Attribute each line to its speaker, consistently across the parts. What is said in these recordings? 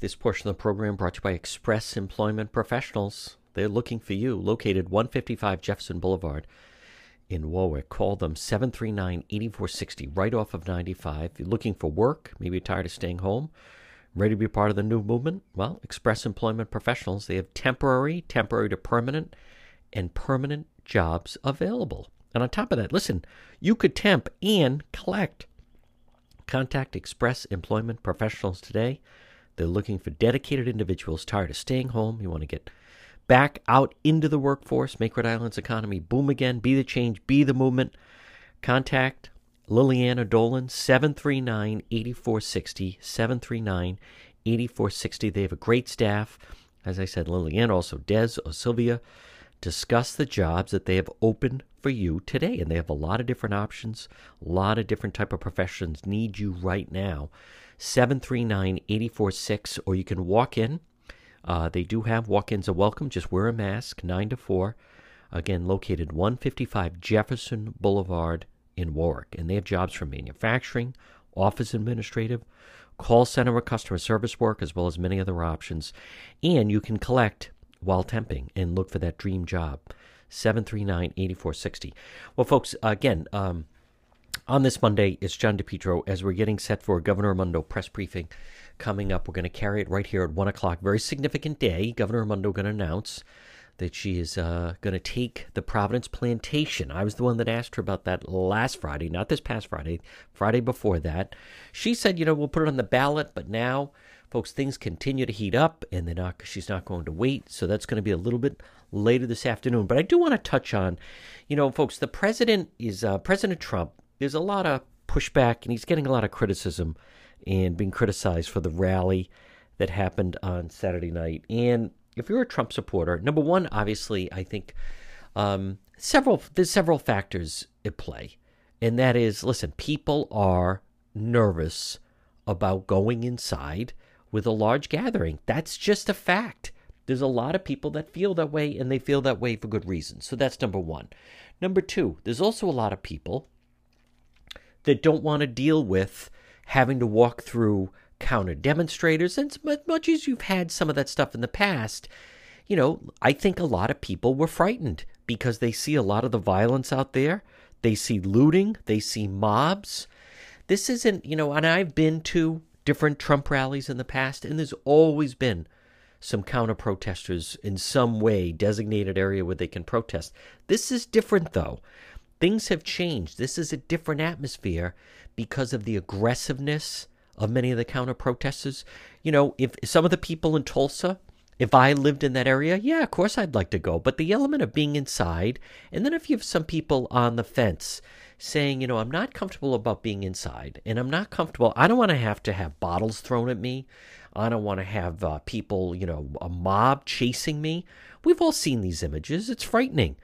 Speaker 1: This portion of the program brought to you by Express Employment Professionals. They're looking for you, located 155 Jefferson Boulevard in Warwick. Call them 739 8460, right off of 95. If you're looking for work, maybe tired of staying home, ready to be part of the new movement, well, Express Employment Professionals, they have temporary, temporary to permanent, and permanent jobs available. And on top of that, listen, you could temp and collect. Contact Express Employment Professionals today. They're looking for dedicated individuals tired of staying home. You want to get back out into the workforce, make Rhode Island's economy boom again, be the change, be the movement. Contact Liliana Dolan, 739 8460. 739 8460. They have a great staff. As I said, Liliana, also Des or Sylvia, discuss the jobs that they have open for you today. And they have a lot of different options, a lot of different type of professions need you right now. 739 846, or you can walk in uh, they do have walk ins are welcome. Just wear a mask, 9 to 4. Again, located 155 Jefferson Boulevard in Warwick. And they have jobs from manufacturing, office administrative, call center or customer service work, as well as many other options. And you can collect while temping and look for that dream job. 739 8460. Well, folks, again, um, on this Monday, it's John DePetro as we're getting set for Governor Raimondo press briefing coming up. We're going to carry it right here at 1 o'clock. Very significant day. Governor Raimondo going to announce that she is uh, going to take the Providence Plantation. I was the one that asked her about that last Friday, not this past Friday, Friday before that. She said, you know, we'll put it on the ballot, but now, folks, things continue to heat up, and they're not, she's not going to wait. So that's going to be a little bit later this afternoon. But I do want to touch on, you know, folks, the president is uh, President Trump. There's a lot of pushback, and he's getting a lot of criticism and being criticized for the rally that happened on Saturday night. And if you're a Trump supporter, number one, obviously, I think um, several there's several factors at play, and that is, listen, people are nervous about going inside with a large gathering. That's just a fact. There's a lot of people that feel that way, and they feel that way for good reasons. So that's number one. Number two, there's also a lot of people that don't want to deal with having to walk through counter demonstrators, and as much as you've had some of that stuff in the past, you know, I think a lot of people were frightened because they see a lot of the violence out there. They see looting, they see mobs. This isn't, you know, and I've been to different Trump rallies in the past, and there's always been some counter protesters in some way, designated area where they can protest. This is different, though. Things have changed. This is a different atmosphere because of the aggressiveness of many of the counter protesters. You know, if some of the people in Tulsa, if I lived in that area, yeah, of course I'd like to go. But the element of being inside, and then if you have some people on the fence saying, you know, I'm not comfortable about being inside, and I'm not comfortable, I don't want to have to have bottles thrown at me. I don't want to have uh, people, you know, a mob chasing me. We've all seen these images. It's frightening.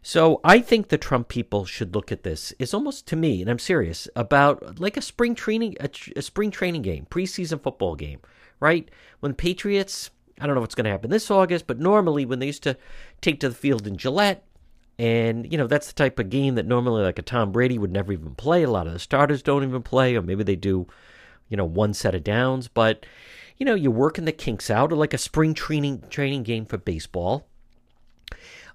Speaker 1: So I think the Trump people should look at this. It's almost to me, and I'm serious about like a spring training a, a spring training game, preseason football game, right? When Patriots, I don't know what's going to happen this August, but normally when they used to take to the field in Gillette, and you know that's the type of game that normally like a Tom Brady would never even play. A lot of the starters don't even play, or maybe they do, you know, one set of downs. But you know, you're working the kinks out, or like a spring training training game for baseball.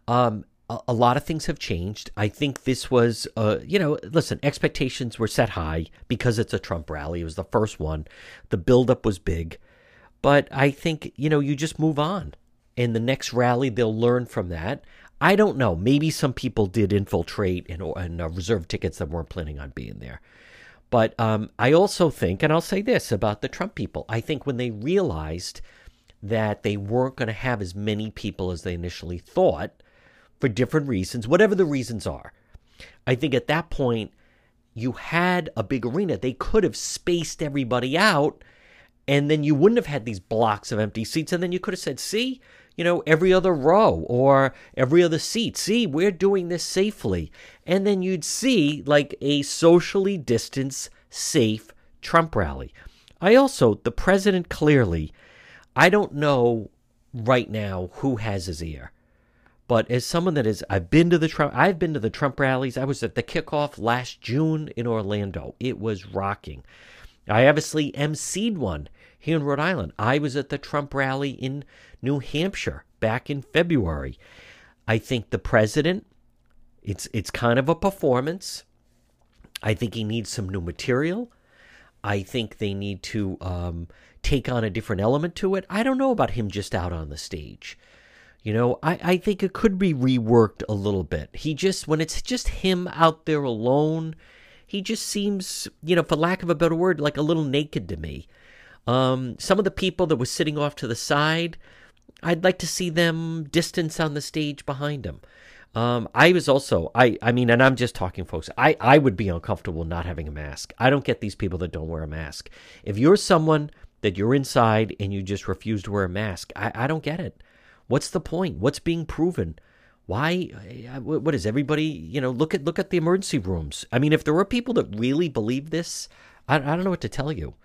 Speaker 1: Um, a, lot of things have changed. I think this was, uh, you know, listen, expectations were set high because it's a Trump rally. It was the first one. The buildup was big. But I think, you know, you just move on. In the next rally, they'll learn from that. I don't know. Maybe some people did infiltrate and, and uh, reserve tickets that weren't planning on being there. But um, I also think, and I'll say this about the Trump people I think when they realized that they weren't going to have as many people as they initially thought, for different reasons, whatever the reasons are. I think at that point, you had a big arena. They could have spaced everybody out, and then you wouldn't have had these blocks of empty seats. And then you could have said, see, you know, every other row or every other seat. See, we're doing this safely. And then you'd see like a socially distanced, safe Trump rally. I also, the president clearly, I don't know right now who has his ear. But as someone that is, I've been to the Trump, I've been to the Trump rallies. I was at the kickoff last June in Orlando. It was rocking. I obviously emceed one here in Rhode Island. I was at the Trump rally in New Hampshire back in February. I think the president, it's it's kind of a performance. I think he needs some new material. I think they need to um, take on a different element to it. I don't know about him just out on the stage. You know, I, I think it could be reworked a little bit. He just, when it's just him out there alone, he just seems, you know, for lack of a better word, like a little naked to me. Um, some of the people that were sitting off to the side, I'd like to see them distance on the stage behind them. Um, I was also, I, I mean, and I'm just talking, folks. I, I would be uncomfortable not having a mask. I don't get these people that don't wear a mask. If you're someone that you're inside and you just refuse to wear a mask, I, I don't get it. What's the point? What's being proven? Why? What is everybody? You know, look at look at the emergency rooms. I mean, if there were people that really believe this, I, I don't know what to tell you.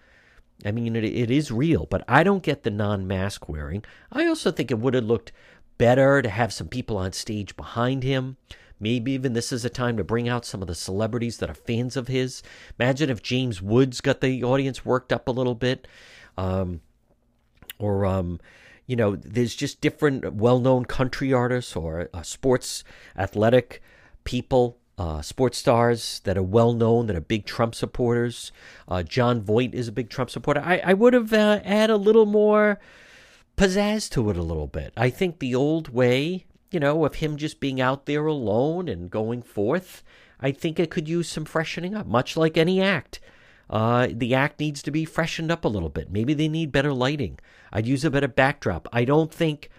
Speaker 1: I mean, it, it is real, but I don't get the non-mask wearing. I also think it would have looked better to have some people on stage behind him. Maybe even this is a time to bring out some of the celebrities that are fans of his. Imagine if James Woods got the audience worked up a little bit. Um, or um, you know, there's just different well-known country artists or uh, sports athletic people, uh, sports stars that are well known that are big Trump supporters. Uh, Jon Voight is a big Trump supporter. I, I would have uh, add a little more pizzazz to it a little bit. I think the old way, you know, of him just being out there alone and going forth, I think it could use some freshening up, much like any act. Uh, the act needs to be freshened up a little bit. Maybe they need better lighting. I'd use a better backdrop. I don't think,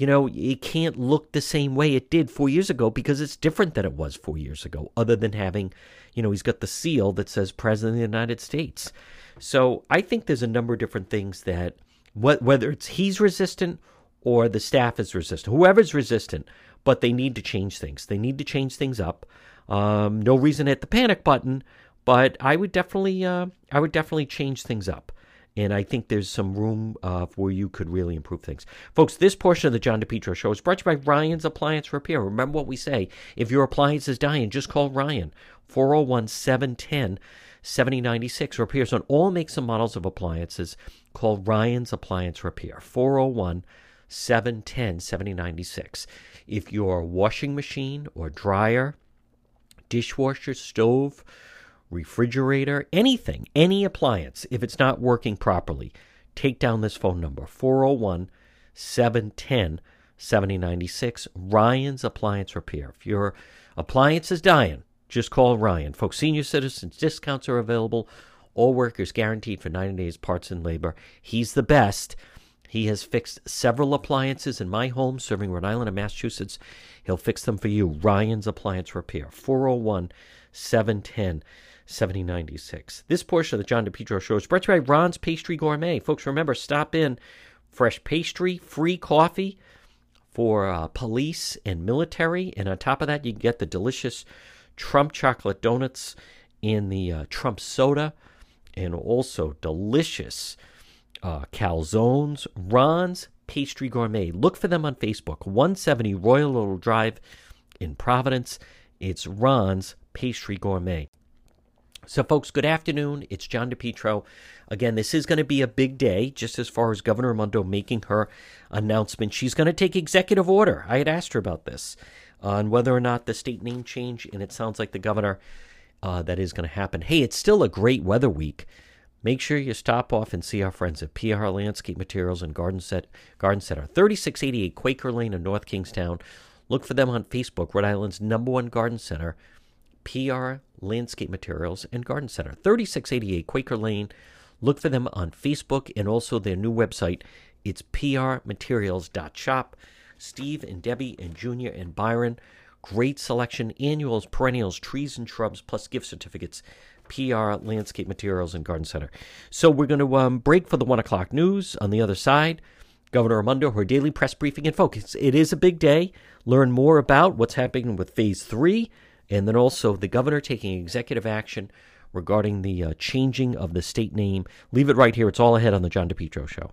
Speaker 1: you know, it can't look the same way it did four years ago because it's different than it was four years ago, other than having, you know, he's got the seal that says President of the United States. So I think there's a number of different things that, whether it's he's resistant or the staff is resistant, whoever's resistant, but they need to change things. They need to change things up. Um, no reason to hit the panic button, but I would definitely, uh, I would definitely change things up. And I think there's some room uh, where you could really improve things. Folks, this portion of the John DePetro show is brought to you by Ryan's Appliance Repair. Remember what we say. If your appliance is dying, just call Ryan. 401 710 7096. Repairs on all makes and models of appliances. Call Ryan's Appliance Repair. 401 710 7096. If your washing machine or dryer, dishwasher, stove, refrigerator, anything, any appliance, if it's not working properly, take down this phone number 401 710 7096. Ryan's Appliance Repair. If your appliance is dying, just call Ryan. Folks, senior citizens discounts are available. All workers guaranteed for 90 days parts and labor. He's the best. He has fixed several appliances in my home serving Rhode Island and Massachusetts. He'll fix them for you. Ryan's Appliance Repair. 401 710 7096. This portion of the John DePetro show is brought to you by Ron's Pastry Gourmet. Folks, remember, stop in. Fresh pastry, free coffee for uh, police and military. And on top of that, you get the delicious Trump chocolate donuts in the uh, Trump soda and also delicious uh, calzones. Ron's Pastry Gourmet. Look for them on Facebook. 170 Royal Little Drive in Providence. It's Ron's Pastry Gourmet. So, folks, good afternoon. It's John DePetro. Again, this is going to be a big day, just as far as Governor Raimondo making her announcement. She's going to take executive order. I had asked her about this on whether or not the state name change, and it sounds like the governor uh, that is going to happen. Hey, it's still a great weather week. Make sure you stop off and see our friends at PR Landscape Materials and Garden Set Garden Center, 3688 Quaker Lane in North Kingstown. Look for them on Facebook, Rhode Island's number one garden center. PR Landscape Materials and Garden Center, 3688 Quaker Lane. Look for them on Facebook and also their new website. It's prmaterials.shop. Steve and Debbie and Junior and Byron. Great selection, annuals, perennials, trees and shrubs, plus gift certificates. PR Landscape Materials and Garden Center. So we're going to um, break for the one o'clock news. On the other side, Governor Raimondo, her daily press briefing and focus. It is a big day. Learn more about what's happening with Phase Three and then also the governor taking executive action regarding the uh, changing of the state name. Leave it right here. It's all ahead on the John DePetro Show.